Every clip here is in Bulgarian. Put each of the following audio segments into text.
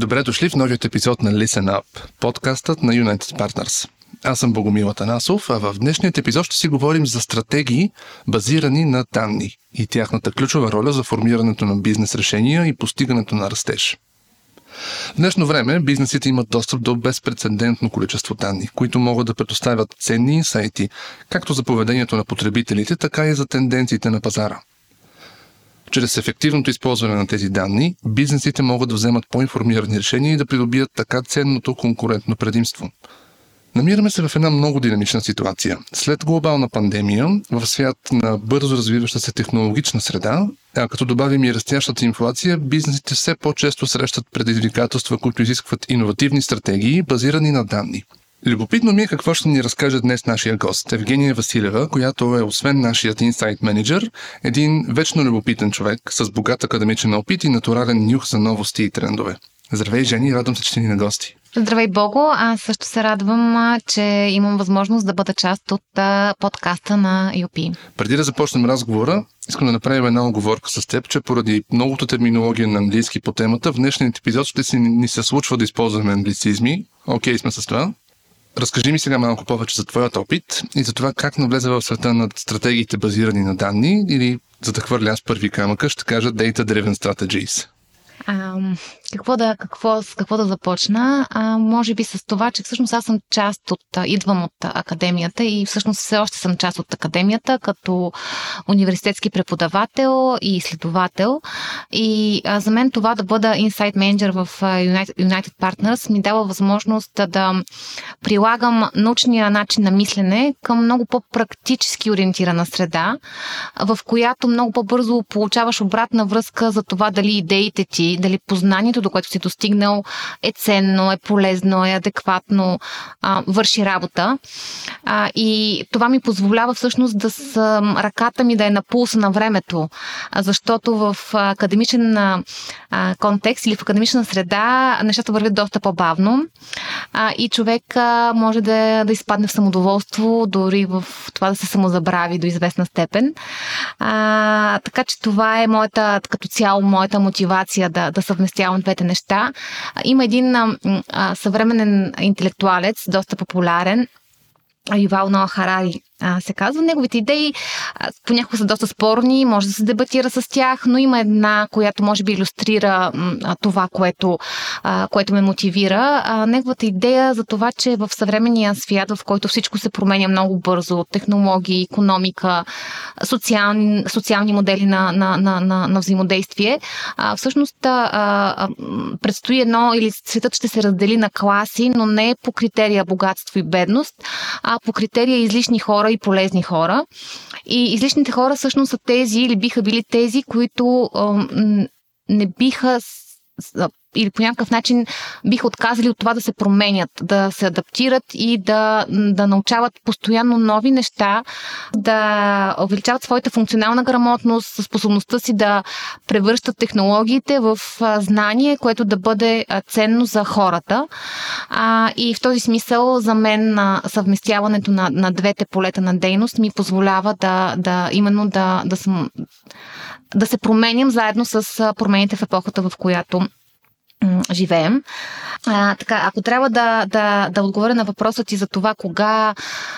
Добре дошли в новият епизод на Listen Up, подкастът на United Partners. Аз съм Богомил Танасов, а в днешният епизод ще си говорим за стратегии, базирани на данни и тяхната ключова роля за формирането на бизнес решения и постигането на растеж. В днешно време бизнесите имат достъп до безпредседентно количество данни, които могат да предоставят ценни инсайти, както за поведението на потребителите, така и за тенденциите на пазара. Чрез ефективното използване на тези данни, бизнесите могат да вземат по-информирани решения и да придобият така ценното конкурентно предимство – Намираме се в една много динамична ситуация. След глобална пандемия, в свят на бързо развиваща се технологична среда, а като добавим и растящата инфлация, бизнесите все по-често срещат предизвикателства, които изискват иновативни стратегии, базирани на данни. Любопитно ми е какво ще ни разкаже днес нашия гост, Евгения Василева, която е освен нашият инсайт менеджер, един вечно любопитен човек с богат академичен опит и натурален нюх за новости и трендове. Здравей, Жени, радвам се, че ни на гости. Здравей, Бого! Аз също се радвам, че имам възможност да бъда част от подкаста на UP. Преди да започнем разговора, искам да направим една оговорка с теб, че поради многото терминология на английски по темата, в днешният епизод ще си ни се случва да използваме англицизми. Окей okay, сме с това. Разкажи ми сега малко повече за твоят опит и за това как навлезе в света на стратегиите базирани на данни или за да хвърля аз първи камъка, ще кажа Data Driven Strategies. А, какво, да, какво, с какво да започна? А, може би с това, че всъщност аз съм част от, идвам от академията и всъщност все още съм част от академията като университетски преподавател и изследовател. И а, за мен това да бъда инсайт менеджер в United, United Partners ми дава възможност да, да прилагам научния начин на мислене към много по-практически ориентирана среда, в която много по-бързо получаваш обратна връзка за това дали идеите ти дали познанието, до което си достигнал, е ценно, е полезно, е адекватно, а, върши работа. А, и това ми позволява всъщност да с ръката ми да е на пулса на времето, защото в академичен а, контекст или в академична среда нещата вървят доста по-бавно а, и човек а, може да, да изпадне в самодоволство, дори в това да се самозабрави до известна степен. А, така че това е моята, като цяло, моята мотивация да, да съвместявам двете неща. Има един а, съвременен интелектуалец, доста популярен, Ювал Ноа Харари а, се казва. Неговите идеи а, понякога са доста спорни, може да се дебатира с тях, но има една, която може би иллюстрира а, това, което, а, което ме мотивира. А, неговата идея за това, че в съвременния свят, в който всичко се променя много бързо, технологии, економика, социални, социални модели на, на, на, на, на взаимодействие, а, всъщност а, а, предстои едно или светът ще се раздели на класи, но не по критерия богатство и бедност, а по критерия излишни хора и полезни хора. И излишните хора всъщност са тези или биха били тези, които не биха или по някакъв начин биха отказали от това да се променят, да се адаптират и да, да научават постоянно нови неща, да увеличават своята функционална грамотност, способността си да превръщат технологиите в знание, което да бъде ценно за хората. А, и в този смисъл за мен съвместяването на, на двете полета на дейност ми позволява да, да именно да, да съм да се променям заедно с промените в епохата, в която живеем. А, така, ако трябва да, да, да отговоря на въпроса ти за това кога,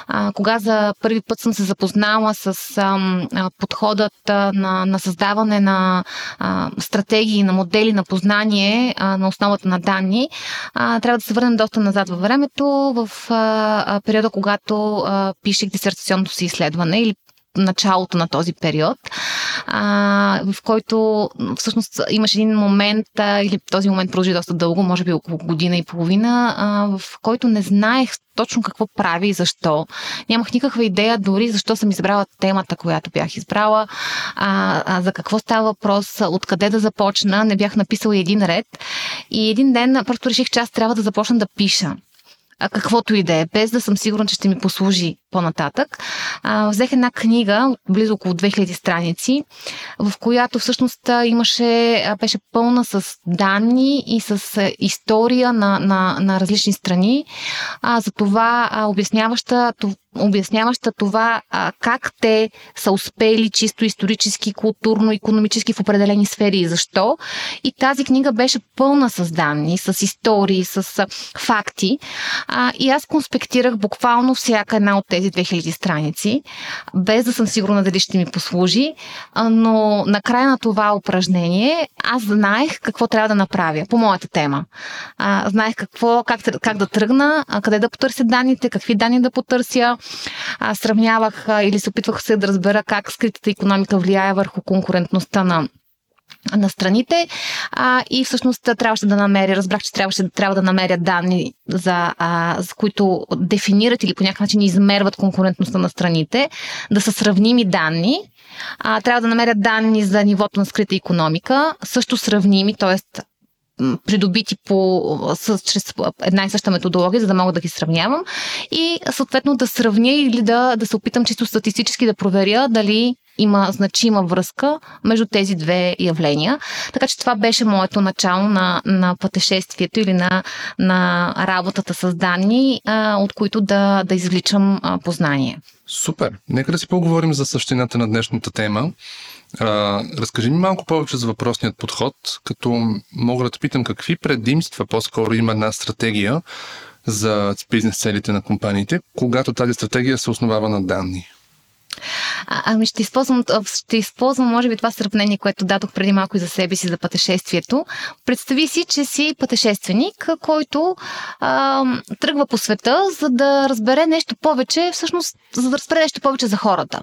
а, кога за първи път съм се запознала с а, подходът на, на създаване на а, стратегии, на модели на познание а, на основата на данни, а, трябва да се върнем доста назад във времето, в а, периода, когато а, пишех дисертационното си изследване или началото на този период, а, в който всъщност имаше един момент, а, или този момент продължи доста дълго, може би около година и половина, а, в който не знаех точно какво прави и защо. Нямах никаква идея дори защо съм избрала темата, която бях избрала, а, а, за какво става въпрос, откъде да започна. Не бях написала един ред. И един ден просто реших, че аз трябва да започна да пиша каквото и да е, без да съм сигурна, че ще ми послужи по-нататък. А, взех една книга, близо около 2000 страници, в която всъщност имаше, беше пълна с данни и с история на, на, на различни страни, а, за това а, обясняваща обясняваща това а, как те са успели чисто исторически, културно, економически в определени сфери и защо. И тази книга беше пълна с данни, с истории, с факти. А, и аз конспектирах буквално всяка една от тези 2000 страници, без да съм сигурна дали ще ми послужи, но на края на това упражнение аз знаех какво трябва да направя по моята тема. А, знаех какво, как, как да тръгна, къде да потърся данните, какви данни да потърся, а, сравнявах или се опитвах се да разбера как скритата економика влияе върху конкурентността на на страните а, и всъщност трябваше да намеря, разбрах, че трябваше, трябва да намеря данни, за, а, за които дефинират или по някакъв начин измерват конкурентността на страните, да са сравними данни. А, трябва да намерят данни за нивото на скрита економика, също сравними, т.е придобити по, с, чрез една и съща методология, за да мога да ги сравнявам и съответно да сравня или да, да се опитам чисто статистически да проверя дали има значима връзка между тези две явления. Така че това беше моето начало на, на пътешествието или на, на работата с данни, а, от които да, да извличам а, познание. Супер! Нека да си поговорим за същината на днешната тема. А, разкажи ми малко повече за въпросният подход, като мога да те питам какви предимства по-скоро има една стратегия за бизнес целите на компаниите, когато тази стратегия се основава на данни. Ами ще използвам, ще използвам, може би, това сравнение, което дадох преди малко и за себе си за пътешествието. Представи си, че си пътешественик, който а, тръгва по света, за да разбере нещо повече, всъщност, за да разбере нещо повече за хората.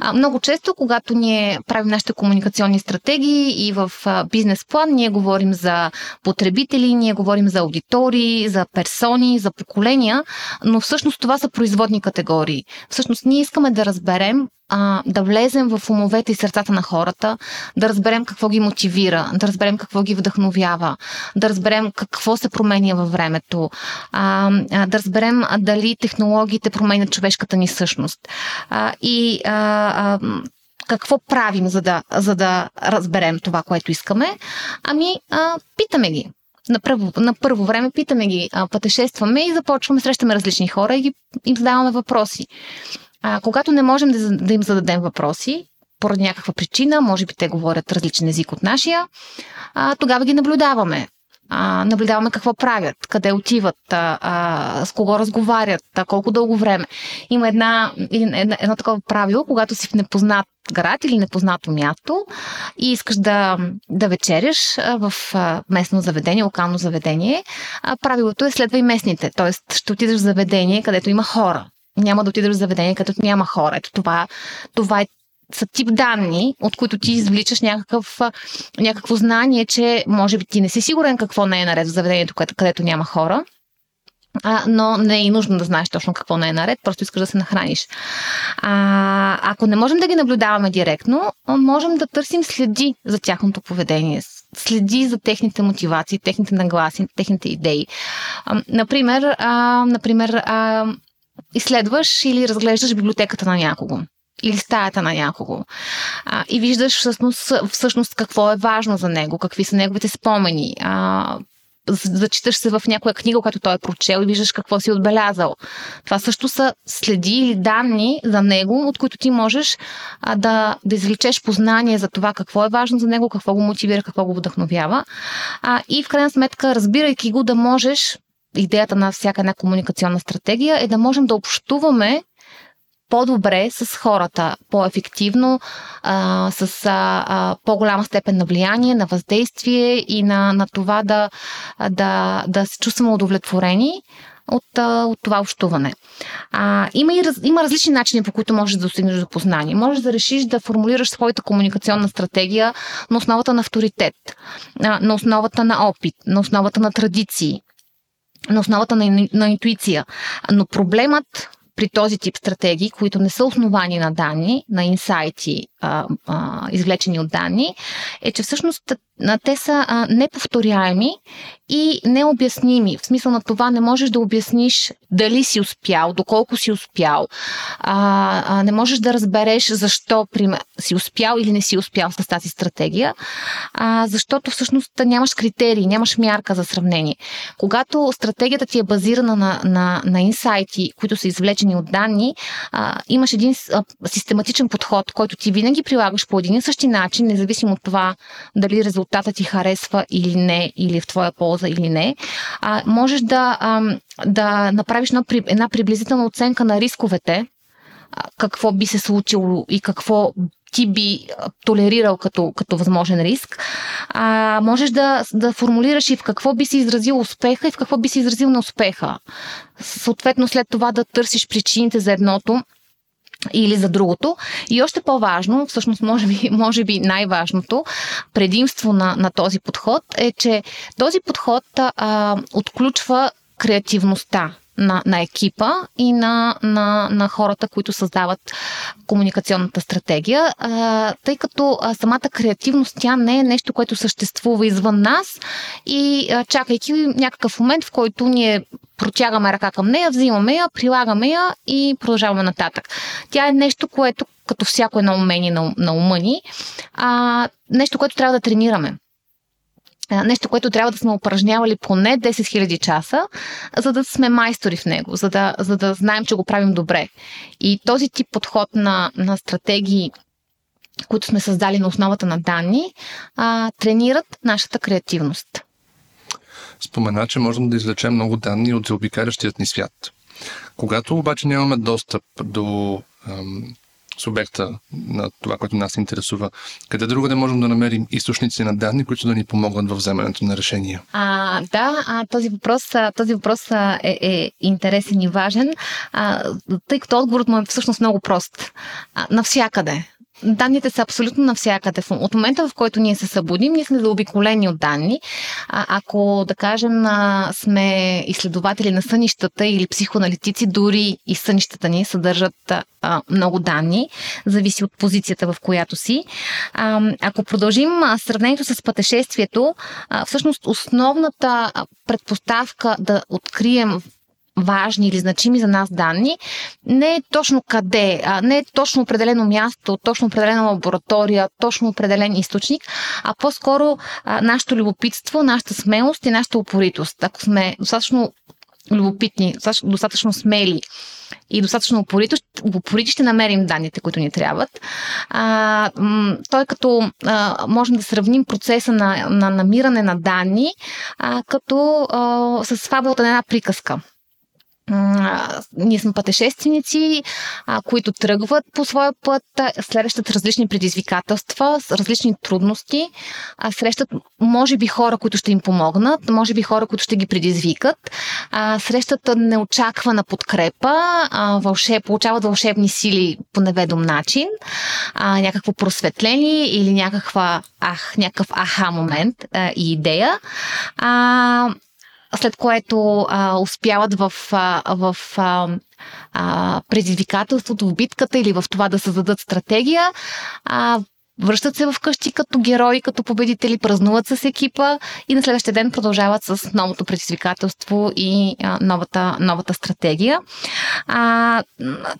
А, много често, когато ние правим нашите комуникационни стратегии и в а, бизнес план, ние говорим за потребители, ние говорим за аудитории, за персони, за поколения, но всъщност това са производни категории. Всъщност ние искаме да разберем разберем, а, да влезем в умовете и сърцата на хората, да разберем какво ги мотивира, да разберем какво ги вдъхновява, да разберем какво се променя във времето, а, а, да разберем дали технологиите променят човешката ни същност. А, и а, а, какво правим, за да, за да разберем това, което искаме? Ами, а, питаме ги. На първо, на първо време питаме ги, а, пътешестваме и започваме, срещаме различни хора и ги, им задаваме въпроси. А, когато не можем да, да им зададем въпроси, поради някаква причина, може би те говорят различен език от нашия, а, тогава ги наблюдаваме. А, наблюдаваме какво правят, къде отиват, а, а, с кого разговарят, а, колко дълго време. Има една, една, едно такова правило, когато си в непознат град или непознато място и искаш да, да вечеряш в местно заведение, локално заведение, правилото е следва местните. Тоест ще отидеш в заведение, където има хора няма да отидеш в заведение, където няма хора. Ето това, това е са тип данни, от които ти извличаш някакъв, някакво знание, че може би ти не си сигурен какво не е наред в заведението, където, където няма хора, а, но не е и нужно да знаеш точно какво не е наред, просто искаш да се нахраниш. А, ако не можем да ги наблюдаваме директно, можем да търсим следи за тяхното поведение, следи за техните мотивации, техните нагласи, техните идеи. А, например, а, например а, изследваш или разглеждаш библиотеката на някого или стаята на някого. А, и виждаш всъщност, всъщност какво е важно за него, какви са неговите спомени. А, зачиташ се в някоя книга, която той е прочел и виждаш какво си отбелязал. Това също са следи или данни за него, от които ти можеш а, да, да извлечеш познание за това какво е важно за него, какво го мотивира, какво го вдъхновява. А, и в крайна сметка, разбирайки го, да можеш идеята на всяка една комуникационна стратегия е да можем да общуваме по-добре с хората, по-ефективно, а, с а, а, по-голяма степен на влияние, на въздействие и на, на това да, да, да се чувстваме удовлетворени от, от това общуване. А, има, и раз, има различни начини, по които можеш да достигнеш до познание. Можеш да решиш да формулираш своята комуникационна стратегия на основата на авторитет, на основата на опит, на основата на традиции, на основата на, на интуиция. Но проблемът при този тип стратегии, които не са основани на данни, на инсайти, а, извлечени от данни, е, че всъщност те са а, неповторяеми и необясними. В смисъл на това не можеш да обясниш дали си успял, доколко си успял. А, а, не можеш да разбереш защо пример, си успял или не си успял с тази стратегия, а, защото всъщност нямаш критерии, нямаш мярка за сравнение. Когато стратегията ти е базирана на, на, на инсайти, които са извлечени от данни, а, имаш един а, систематичен подход, който ти винаги прилагаш по един и същи начин, независимо от това дали резултатът ти харесва или не, или в твоя полза или не, а, можеш да, а, да направиш една, приблизителна оценка на рисковете, какво би се случило и какво ти би толерирал като, като възможен риск. А, можеш да, да формулираш и в какво би се изразил успеха и в какво би се изразил неуспеха. Съответно, след това да търсиш причините за едното или за другото. И още по-важно, всъщност може би, може би най-важното предимство на, на този подход е, че този подход а, отключва креативността на, на екипа и на, на, на хората, които създават комуникационната стратегия, а, тъй като а, самата креативност тя не е нещо, което съществува извън нас и а, чакайки някакъв момент, в който ние протягаме ръка към нея, взимаме я, прилагаме я и продължаваме нататък. Тя е нещо, което като всяко едно умение на, на ума ни, а, нещо, което трябва да тренираме нещо, което трябва да сме упражнявали поне 10 000 часа, за да сме майстори в него, за да, за да знаем, че го правим добре. И този тип подход на, на стратегии, които сме създали на основата на данни, а, тренират нашата креативност. Спомена, че можем да извлечем много данни от заобикалящият ни свят. Когато обаче нямаме достъп до ам, субекта на това, което нас интересува. Къде друго да можем да намерим източници на данни, които да ни помогнат в вземането на решения? А, да, а, този въпрос, този въпрос е, е интересен и важен, а, тъй като отговорът му е всъщност много прост. А, навсякъде данните са абсолютно навсякъде. От момента, в който ние се събудим, ние сме заобиколени от данни. А, ако, да кажем, сме изследователи на сънищата или психоаналитици, дори и сънищата ни съдържат а, много данни, зависи от позицията, в която си. А, ако продължим сравнението с пътешествието, а, всъщност основната предпоставка да открием важни или значими за нас данни, не е точно къде, а не е точно определено място, точно определена лаборатория, точно определен източник, а по-скоро а, нашето любопитство, нашата смелост и нашата упоритост. Ако сме достатъчно любопитни, достатъчно смели и достатъчно упорито, упорити ще намерим данните, които ни трябват. А, той като а, можем да сравним процеса на, на намиране на данни а, като а, с фабулата на една приказка ние сме пътешественици, а, които тръгват по своя път, срещат различни предизвикателства, различни трудности, а, срещат, може би, хора, които ще им помогнат, може би хора, които ще ги предизвикат, а, срещат неочаквана подкрепа, а, получават вълшебни сили по неведом начин, а, някакво просветление или някаква, ах, някакъв аха момент а, и идея. А, след което а, успяват в, а, в а, а, предизвикателството, в битката или в това да създадат стратегия. А, връщат се вкъщи като герои, като победители, празнуват с екипа и на следващия ден продължават с новото предизвикателство и а, новата, новата стратегия. А,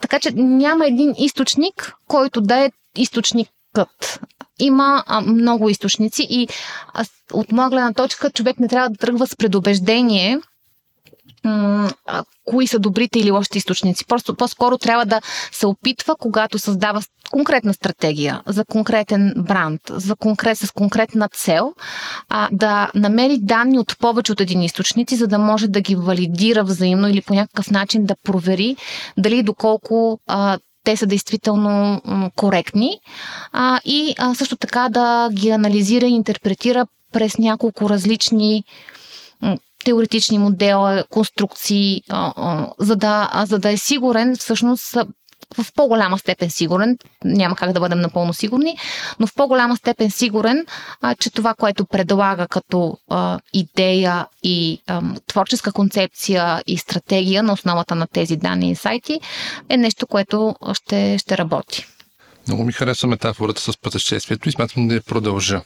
така че няма един източник, който да е източник кът. Има а, много източници и а, от моя гледна точка човек не трябва да тръгва с предубеждение м- а, кои са добрите или лошите източници. Просто по-скоро трябва да се опитва, когато създава конкретна стратегия за конкретен бранд, за конкрет, с конкретна цел, а, да намери данни от повече от един източници, за да може да ги валидира взаимно или по някакъв начин да провери дали доколко а, те са действително коректни. А, и а, също така да ги анализира и интерпретира през няколко различни теоретични модела, конструкции, а, а, за, да, за да е сигурен всъщност в по-голяма степен сигурен, няма как да бъдем напълно сигурни, но в по-голяма степен сигурен, а, че това, което предлага като а, идея и а, творческа концепция и стратегия на основата на тези данни и сайти, е нещо, което ще, ще работи. Много ми харесва метафората с пътешествието и смятам да я продължа.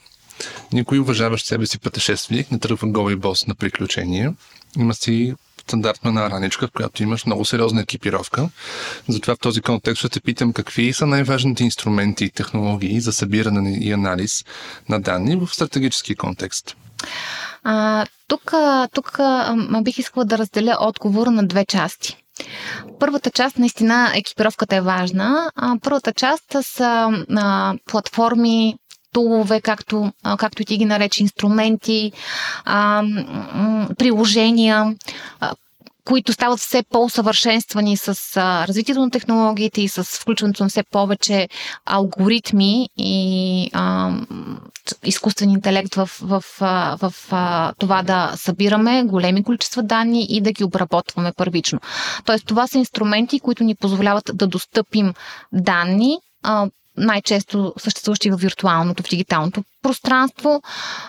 Никой уважаващ себе си пътешественик не тръгва гол и бос на приключения. Има си стандартна на раничка, в която имаш много сериозна екипировка. Затова в този контекст ще те питам какви са най-важните инструменти и технологии за събиране и анализ на данни в стратегически контекст. А, тук, тук бих искала да разделя отговор на две части. Първата част, наистина, екипировката е важна. А, първата част са а, платформи, тулове, както, както ти ги наречи, инструменти, а, приложения, а, които стават все по-усъвършенствани с а, развитието на технологиите и с включването на все повече алгоритми и а, изкуствен интелект в, в, в, в а, това да събираме големи количества данни и да ги обработваме първично. Тоест, това са инструменти, които ни позволяват да достъпим данни а, най-често съществуващи в виртуалното, в дигиталното пространство,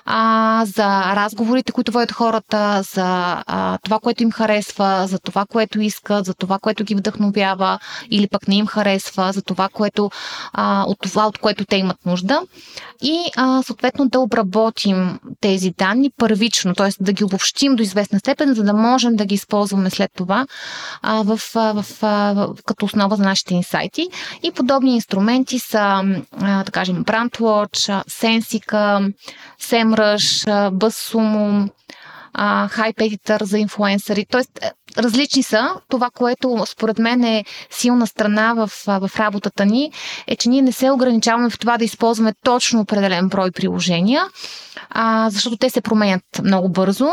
а, за разговорите, които водят хората, за а, това, което им харесва, за това, което искат, за това, което ги вдъхновява или пък не им харесва, за това, което, а, от това, от което те имат нужда. И а, съответно да обработим тези данни първично, т.е. да ги обобщим до известна степен, за да можем да ги използваме след това а, в, в, в, в, като основа за нашите инсайти. И подобни инструменти са, а, да кажем, BrandWatch, Sensi, Музика, Семръж, Бъсумо, Hype за инфлуенсъри. Тоест, е, различни са. Това, което според мен е силна страна в, в работата ни, е, че ние не се ограничаваме в това да използваме точно определен брой приложения, а, защото те се променят много бързо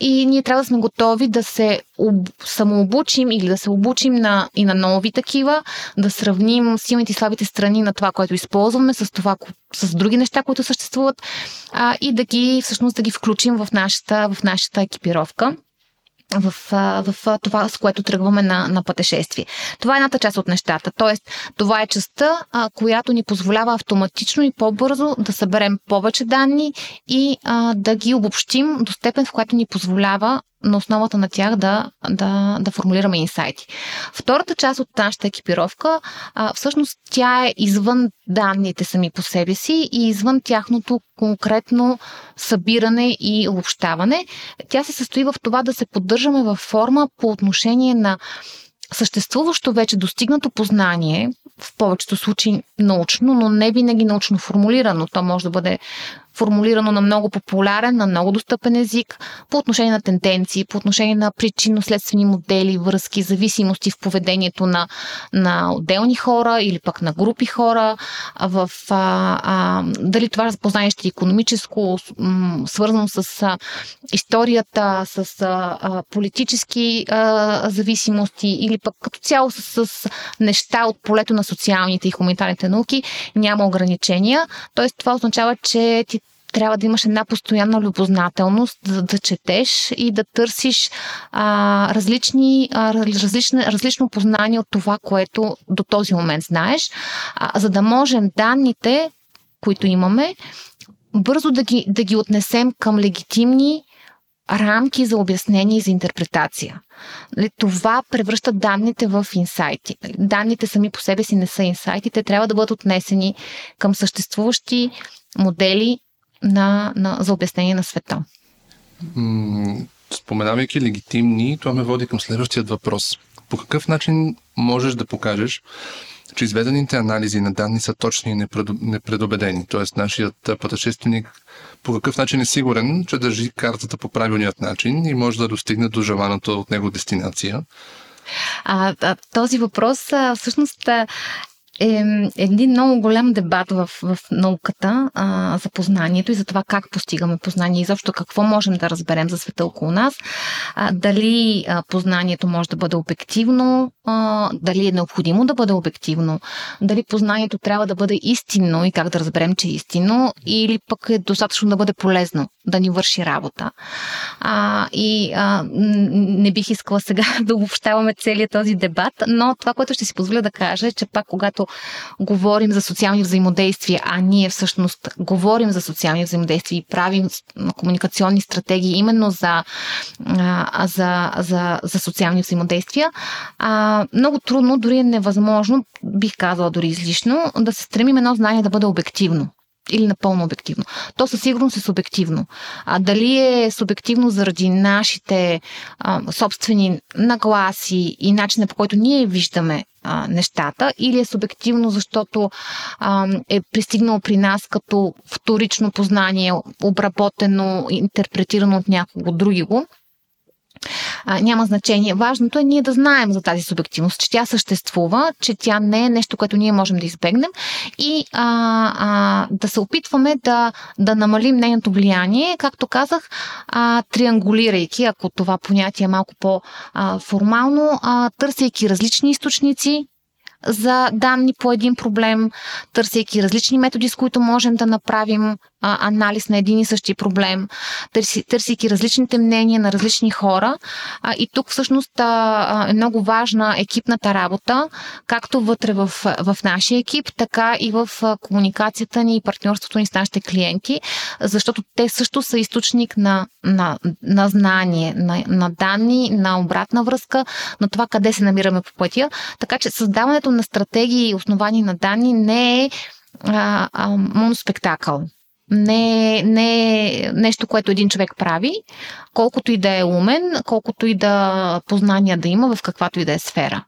и ние трябва да сме готови да се об, самообучим или да се обучим на, и на нови такива, да сравним силните и слабите страни на това, което използваме с това, с други неща, които съществуват а, и да ги, всъщност, да ги включим в нашата, в нашата екипировка в, в това, с което тръгваме на, на пътешествие. Това е едната част от нещата. Тоест, това е частта, а, която ни позволява автоматично и по-бързо да съберем повече данни и а, да ги обобщим до степен, в която ни позволява на основата на тях да, да, да формулираме инсайти. Втората част от нашата екипировка, а, всъщност тя е извън данните сами по себе си и извън тяхното конкретно събиране и обобщаване. Тя се състои в това да се поддържаме във форма по отношение на съществуващо вече достигнато познание, в повечето случаи научно, но не винаги научно формулирано. То може да бъде формулирано на много популярен, на много достъпен език, по отношение на тенденции, по отношение на причинно-следствени модели, връзки, зависимости в поведението на, на отделни хора или пък на групи хора, в а, а, дали това разпознание ще е економическо, свързано с а, историята, с а, политически а, зависимости или пък като цяло с, с неща от полето на социалните и хуманитарните науки, няма ограничения. Тоест това означава, че ти трябва да имаш една постоянна любознателност, да, да четеш и да търсиш а, различни, а, различни, различно познание от това, което до този момент знаеш, а, за да можем данните, които имаме, бързо да ги, да ги отнесем към легитимни рамки за обяснение и за интерпретация. Нали, това превръща данните в инсайти. Данните сами по себе си не са инсайти, те трябва да бъдат отнесени към съществуващи модели на, на, за обяснение на света. Споменавайки легитимни, това ме води към следващия въпрос. По какъв начин можеш да покажеш, че изведените анализи на данни са точни и непредобедени? Тоест, нашият пътешественик по какъв начин е сигурен, че държи картата по правилният начин и може да достигне до желаната от него дестинация? А, а, този въпрос а, всъщност е един много голям дебат в, в науката а, за познанието и за това как постигаме познание и защо какво можем да разберем за света около нас. А, дали а, познанието може да бъде обективно, а, дали е необходимо да бъде обективно, дали познанието трябва да бъде истинно и как да разберем, че е истинно, или пък е достатъчно да бъде полезно, да ни върши работа. А, и а, не бих искала сега да обобщаваме целият този дебат, но това, което ще си позволя да кажа е, че пак когато говорим за социални взаимодействия, а ние всъщност говорим за социални взаимодействия и правим комуникационни стратегии именно за, за, за, за социални взаимодействия, а, много трудно, дори е невъзможно, бих казала дори излишно, да се стремим едно знание да бъде обективно или напълно обективно. То със сигурност е субективно. А дали е субективно заради нашите а, собствени нагласи и начина по който ние виждаме а, нещата, или е субективно, защото а, е пристигнало при нас като вторично познание, обработено, интерпретирано от някого другиго няма значение. Важното е ние да знаем за тази субективност, че тя съществува, че тя не е нещо, което ние можем да избегнем и а, а, да се опитваме да, да намалим нейното влияние, както казах, а, триангулирайки, ако това понятие е малко по-формално, търсейки различни източници, за данни по един проблем, търсейки различни методи, с които можем да направим а, анализ на един и същи проблем, търси, търсейки различните мнения на различни хора. А, и тук всъщност а, е много важна екипната работа, както вътре в, в нашия екип, така и в комуникацията ни и партньорството ни с нашите клиенти, защото те също са източник на, на, на знание, на, на данни, на обратна връзка, на това къде се намираме по пътя. Така че създаването на стратегии, основани на данни, не е а, а, моноспектакъл. Не, не е нещо, което един човек прави, колкото и да е умен, колкото и да познания да има в каквато и да е сфера.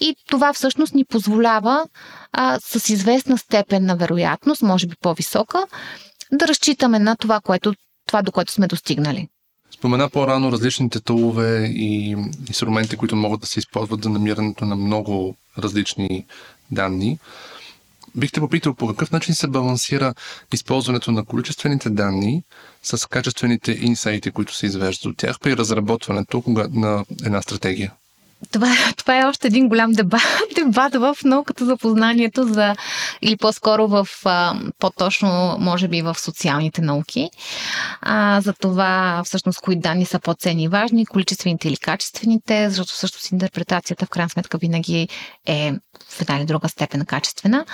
И това всъщност ни позволява а, с известна степен на вероятност, може би по-висока, да разчитаме на това, което, това до което сме достигнали. Спомена по-рано различните тулове и инструменти, които могат да се използват за намирането на много различни данни. Бихте попитал по какъв начин се балансира използването на количествените данни с качествените инсайти, които се извеждат от тях при разработването на една стратегия? Това, това е още един голям дебат, дебат в науката за познанието за, или по-скоро в, по-точно, може би в социалните науки. А, за това всъщност кои данни са по-ценни и важни, количествените или качествените, защото всъщност интерпретацията в крайна сметка винаги е в една или друга степен качествена.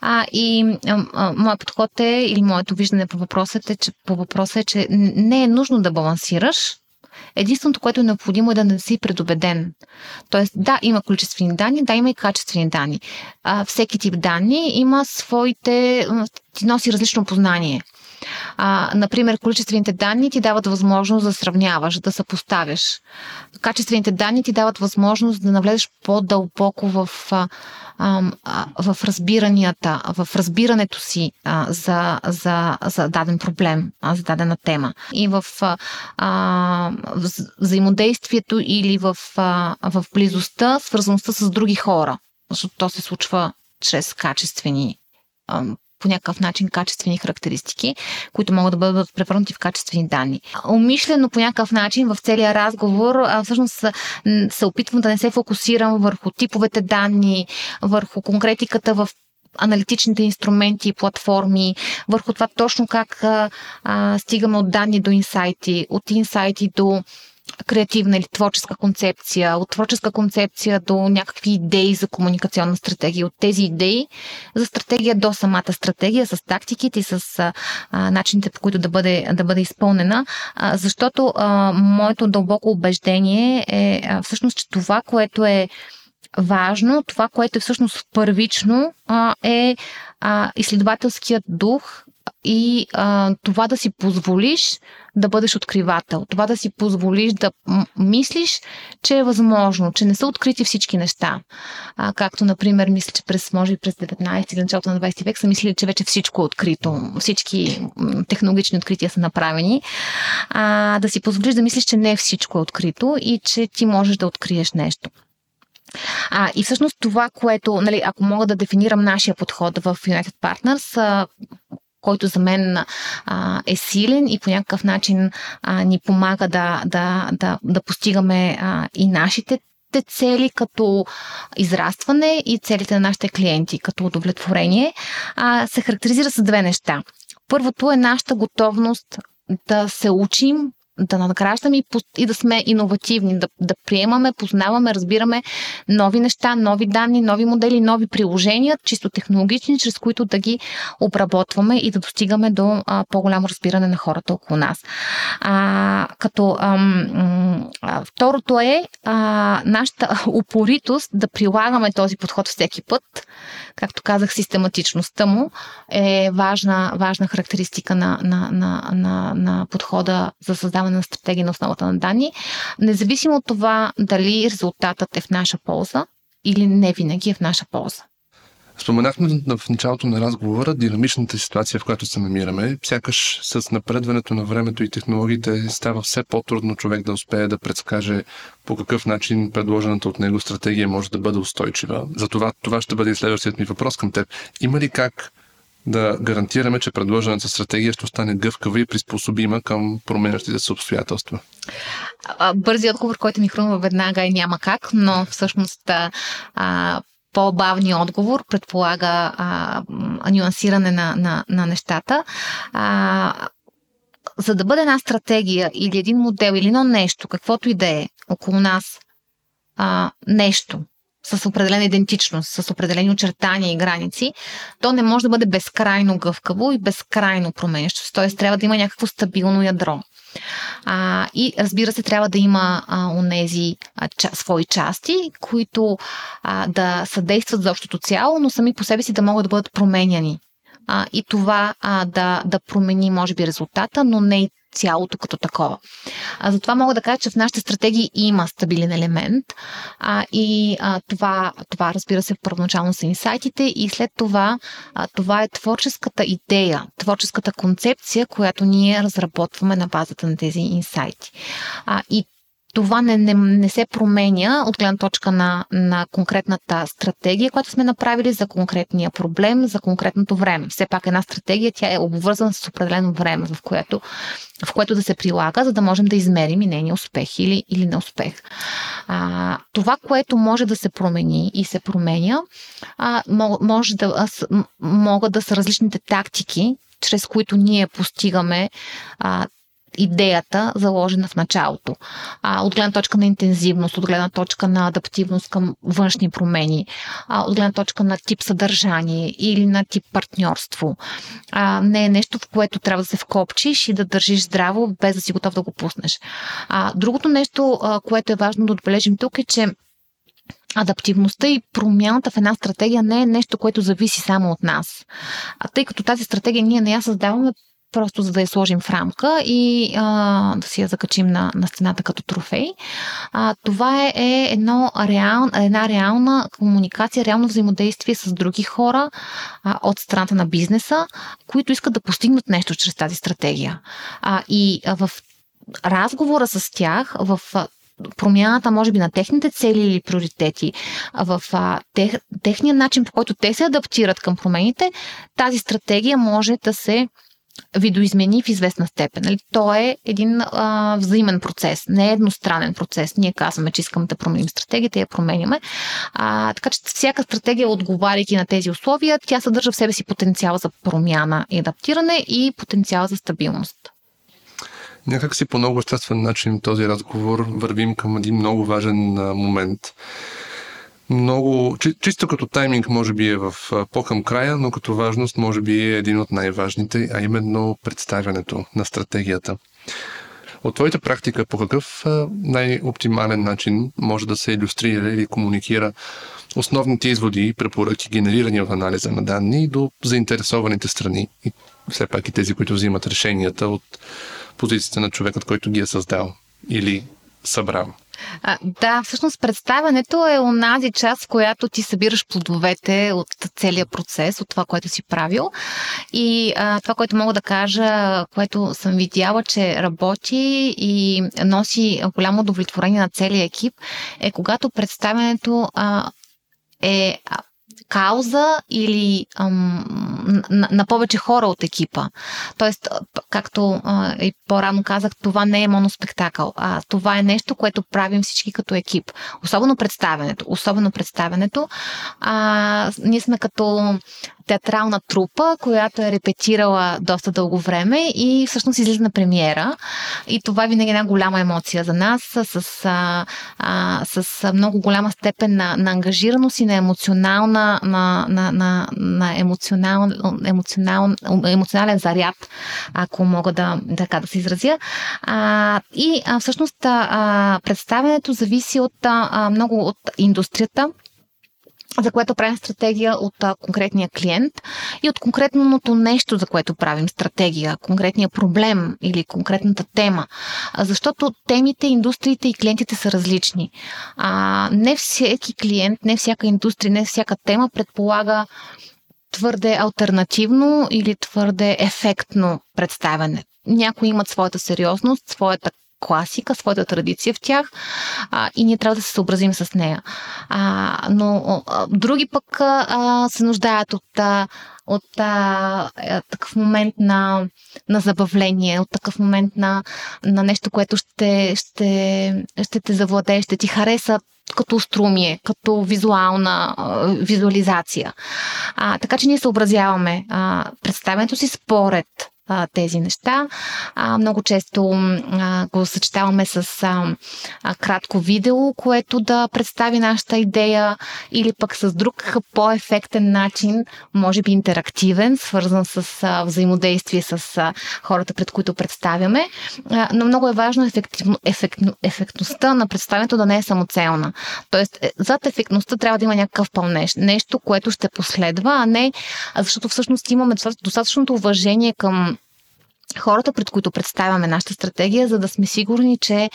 А, и а, а, моят подход е, или моето виждане по въпросът е, че, по въпроса е, че не е нужно да балансираш, Единственото, което е необходимо е да не си предубеден. Тоест, да, има количествени данни, да, има и качествени данни. А, всеки тип данни има своите, ти носи различно познание. А, например, количествените данни ти дават възможност да сравняваш, да съпоставяш. Качествените данни ти дават възможност да навлезеш по-дълбоко в, а, а, в разбиранията, в разбирането си а, за, за, за даден проблем, а, за дадена тема. И в а, взаимодействието или в, а, в близостта, свързаността с други хора. Защото то се случва чрез качествени по някакъв начин качествени характеристики, които могат да бъдат превърнати в качествени данни. Умишлено по някакъв начин в целия разговор всъщност се опитвам да не се фокусирам върху типовете данни, върху конкретиката в аналитичните инструменти и платформи, върху това точно как а, стигаме от данни до инсайти, от инсайти до креативна или творческа концепция, от творческа концепция до някакви идеи за комуникационна стратегия, от тези идеи за стратегия до самата стратегия, с тактиките и с а, начините по които да бъде, да бъде изпълнена, а, защото а, моето дълбоко убеждение е а, всъщност, че това, което е важно, това, което е всъщност първично, а, е а, изследователският дух и а, това да си позволиш да бъдеш откривател, това да си позволиш да мислиш, че е възможно, че не са открити всички неща. А, както, например, мисля, че през, може би през 19 или началото на 20 век са мислили, че вече всичко е открито, всички технологични открития са направени. А, да си позволиш да мислиш, че не всичко е открито и че ти можеш да откриеш нещо. А, и всъщност това, което, нали, ако мога да дефинирам нашия подход в United Partners, а, който за мен а, е силен и по някакъв начин а, ни помага да, да, да, да постигаме а, и нашите цели като израстване и целите на нашите клиенти като удовлетворение, а, се характеризира с две неща. Първото е нашата готовност да се учим да надграждаме и, и да сме иновативни, да, да приемаме, познаваме, разбираме нови неща, нови данни, нови модели, нови приложения, чисто технологични, чрез които да ги обработваме и да достигаме до а, по-голямо разбиране на хората около нас. А, като ам, а, второто е а, нашата упоритост да прилагаме този подход всеки път. Както казах, систематичността му е важна, важна характеристика на, на, на, на, на подхода за създаване на стратегия на основата на данни. Независимо от това дали резултатът е в наша полза или не винаги е в наша полза. Споменахме в началото на разговора динамичната ситуация, в която се намираме. Сякаш с напредването на времето и технологиите става все по-трудно човек да успее да предскаже по какъв начин предложената от него стратегия може да бъде устойчива. Затова това ще бъде и следващият ми въпрос към теб. Има ли как да гарантираме, че предложената стратегия ще остане гъвкава и приспособима към променящите се обстоятелства? Бързият отговор, който ми хрумва веднага е няма как, но всъщност а, по-бавният отговор предполага а, нюансиране на, на, на нещата. А, за да бъде една стратегия или един модел или едно нещо, каквото и да е около нас, а, нещо, с определена идентичност, с определени очертания и граници, то не може да бъде безкрайно гъвкаво и безкрайно променящо. Т.е. трябва да има някакво стабилно ядро. А, и разбира се, трябва да има а, онези ча, свои части, които а, да съдействат за общото цяло, но сами по себе си да могат да бъдат променяни. А, и това а, да, да промени, може би, резултата, но не и цялото като такова. А, затова мога да кажа, че в нашите стратегии има стабилен елемент а, и а, това, това, разбира се, първоначално са инсайтите и след това а, това е творческата идея, творческата концепция, която ние разработваме на базата на тези инсайти. А, и това не, не, не се променя от гледна точка на, на конкретната стратегия, която сме направили за конкретния проблем, за конкретното време. Все пак една стратегия, тя е обвързана с определено време, в което, в което да се прилага, за да можем да измерим и нейния успех или, или неуспех. А, това, което може да се промени и се променя, а, може да, могат да са различните тактики, чрез които ние постигаме а, идеята, заложена в началото. А, от гледна точка на интензивност, от гледна точка на адаптивност към външни промени, а, от гледна точка на тип съдържание или на тип партньорство. А, не е нещо, в което трябва да се вкопчиш и да държиш здраво, без да си готов да го пуснеш. А, другото нещо, а, което е важно да отбележим тук е, че адаптивността и промяната в една стратегия не е нещо, което зависи само от нас. А тъй като тази стратегия ние не я създаваме просто за да я сложим в рамка и а, да си я закачим на, на стената като трофей. А, това е, е едно реал, една реална комуникация, реално взаимодействие с други хора а, от страната на бизнеса, които искат да постигнат нещо чрез тази стратегия. А, и а, в разговора с тях, в промяната, може би, на техните цели или приоритети, в а, тех, техния начин, по който те се адаптират към промените, тази стратегия може да се видоизмени в известна степен. Нали? То е един а, взаимен процес, не е едностранен процес. Ние казваме, че искаме да променим стратегията и я променяме. А, така че всяка стратегия, отговаряйки на тези условия, тя съдържа в себе си потенциал за промяна и адаптиране и потенциал за стабилност. Някак си по много естествен начин този разговор вървим към един много важен момент – много, чи, чисто като тайминг може би е в по-към края, но като важност може би е един от най-важните, а именно представянето на стратегията. От твоята практика, по какъв най-оптимален начин може да се иллюстрира или комуникира основните изводи и препоръки, генерирани от анализа на данни до заинтересованите страни и все пак и тези, които взимат решенията от позицията на човекът, който ги е създал или събрал? А, да, всъщност представянето е онази част, в която ти събираш плодовете от целият процес, от това, което си правил. И а, това, което мога да кажа, което съм видяла, че работи и носи голямо удовлетворение на целия екип, е когато представянето а, е кауза или ам, на, на повече хора от екипа. Тоест, както а, и по-рано казах, това не е моноспектакъл, а това е нещо, което правим всички като екип. Особено представенето. Особено представенето. А, ние сме като театрална трупа, която е репетирала доста дълго време и всъщност излиза на премиера. И това винаги е една голяма емоция за нас, с, а, а, с много голяма степен на, на ангажираност и на емоционална, на, на, на, на емоционал, емоционал, емоционален заряд, ако мога да, така да се изразя. А, и а, всъщност а, представянето зависи от а, много от индустрията, за което правим стратегия от а, конкретния клиент и от конкретното нещо, за което правим стратегия, конкретния проблем или конкретната тема. А, защото темите, индустриите и клиентите са различни. А, не всеки клиент, не всяка индустрия, не всяка тема предполага твърде альтернативно или твърде ефектно представяне. Някои имат своята сериозност, своята класика, своята традиция в тях а, и ние трябва да се съобразим с нея. А, но а, други пък а, се нуждаят от, а, от а, а, такъв момент на, на забавление, от такъв момент на, на нещо, което ще, ще, ще те завладее, ще ти хареса като струмие, като визуална а, визуализация. А, така че ние съобразяваме а, представянето си според а, тези неща. А, много често а, го съчетаваме с а, а, кратко видео, което да представи нашата идея или пък с друг по-ефектен начин, може би интерактивен, свързан с а, взаимодействие с а, хората, пред които представяме. А, но много е важно ефективно, ефектно, ефектността на представянето да не е самоцелна. Тоест, е, зад ефектността трябва да има някакъв пълнеж. Нещо, което ще последва, а не защото всъщност имаме достатъчното уважение към хората, пред които представяме нашата стратегия, за да сме сигурни, че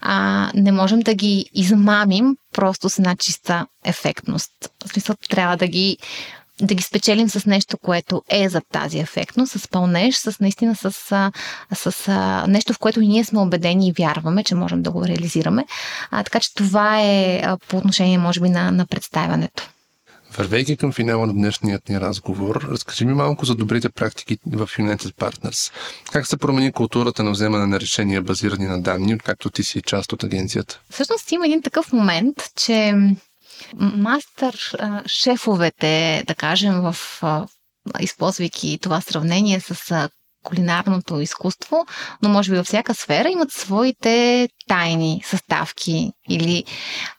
а, не можем да ги измамим просто с една чиста ефектност. В смисъл, трябва да ги да ги спечелим с нещо, което е за тази ефектност, с пълнеж, с наистина с, с, с нещо, в което ние сме убедени и вярваме, че можем да го реализираме. А, така че това е по отношение, може би, на, на представянето. Вървейки към финала на днешният ни разговор, разкажи ми малко за добрите практики в United Partners. Как се промени културата на вземане на решения, базирани на данни, откакто ти си част от агенцията? Всъщност има един такъв момент, че мастер шефовете, да кажем, в използвайки това сравнение с кулинарното изкуство, но може би във всяка сфера имат своите тайни съставки или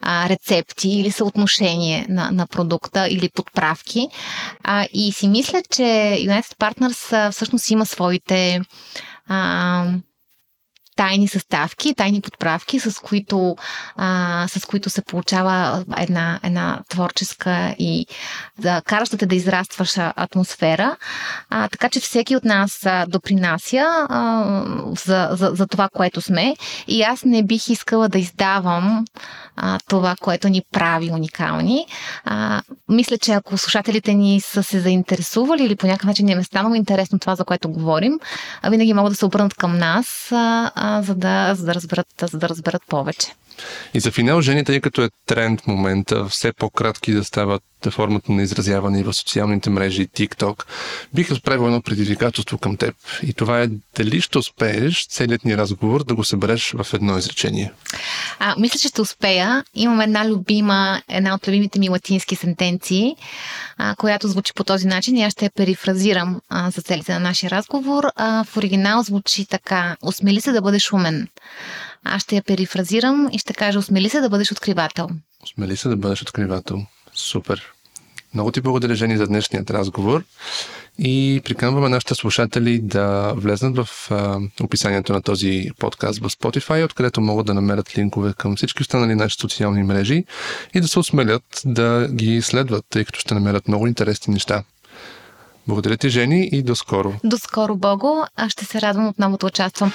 а, рецепти или съотношение на, на продукта или подправки. А, и си мисля, че United Partners всъщност има своите а, тайни съставки, тайни подправки, с които, а, с които се получава една, една творческа и да, каращата да израстваш атмосфера. А, така че всеки от нас а, допринася а, за, за, за това, което сме. И аз не бих искала да издавам а, това, което ни прави уникални. А, мисля, че ако слушателите ни са се заинтересували или по някакъв начин не е станало интересно това, за което говорим, винаги могат да се обърнат към нас. А, за, да, за, да разберат, за да разберат повече. И за финал, Жени, тъй като е тренд в момента, все по-кратки да стават формата на изразяване в социалните мрежи TikTok, бих отправил едно предизвикателство към теб. И това е дали ще успееш целият ни разговор да го събереш в едно изречение. А, мисля, че ще успея. Имам една любима, една от любимите ми латински сентенции, а, която звучи по този начин и аз ще я перифразирам а, за целите на нашия разговор. А, в оригинал звучи така. Усмели се да бъдеш умен. Аз ще я перифразирам и ще кажа, осмели се да бъдеш откривател. Осмели се да бъдеш откривател. Супер. Много ти благодаря, Жени, за днешният разговор и приканваме нашите слушатели да влезнат в а, описанието на този подкаст в Spotify, откъдето могат да намерят линкове към всички останали наши социални мрежи и да се осмелят да ги следват, тъй като ще намерят много интересни неща. Благодаря ти, Жени, и до скоро. До скоро, Бого. Аз ще се радвам отново да участвам.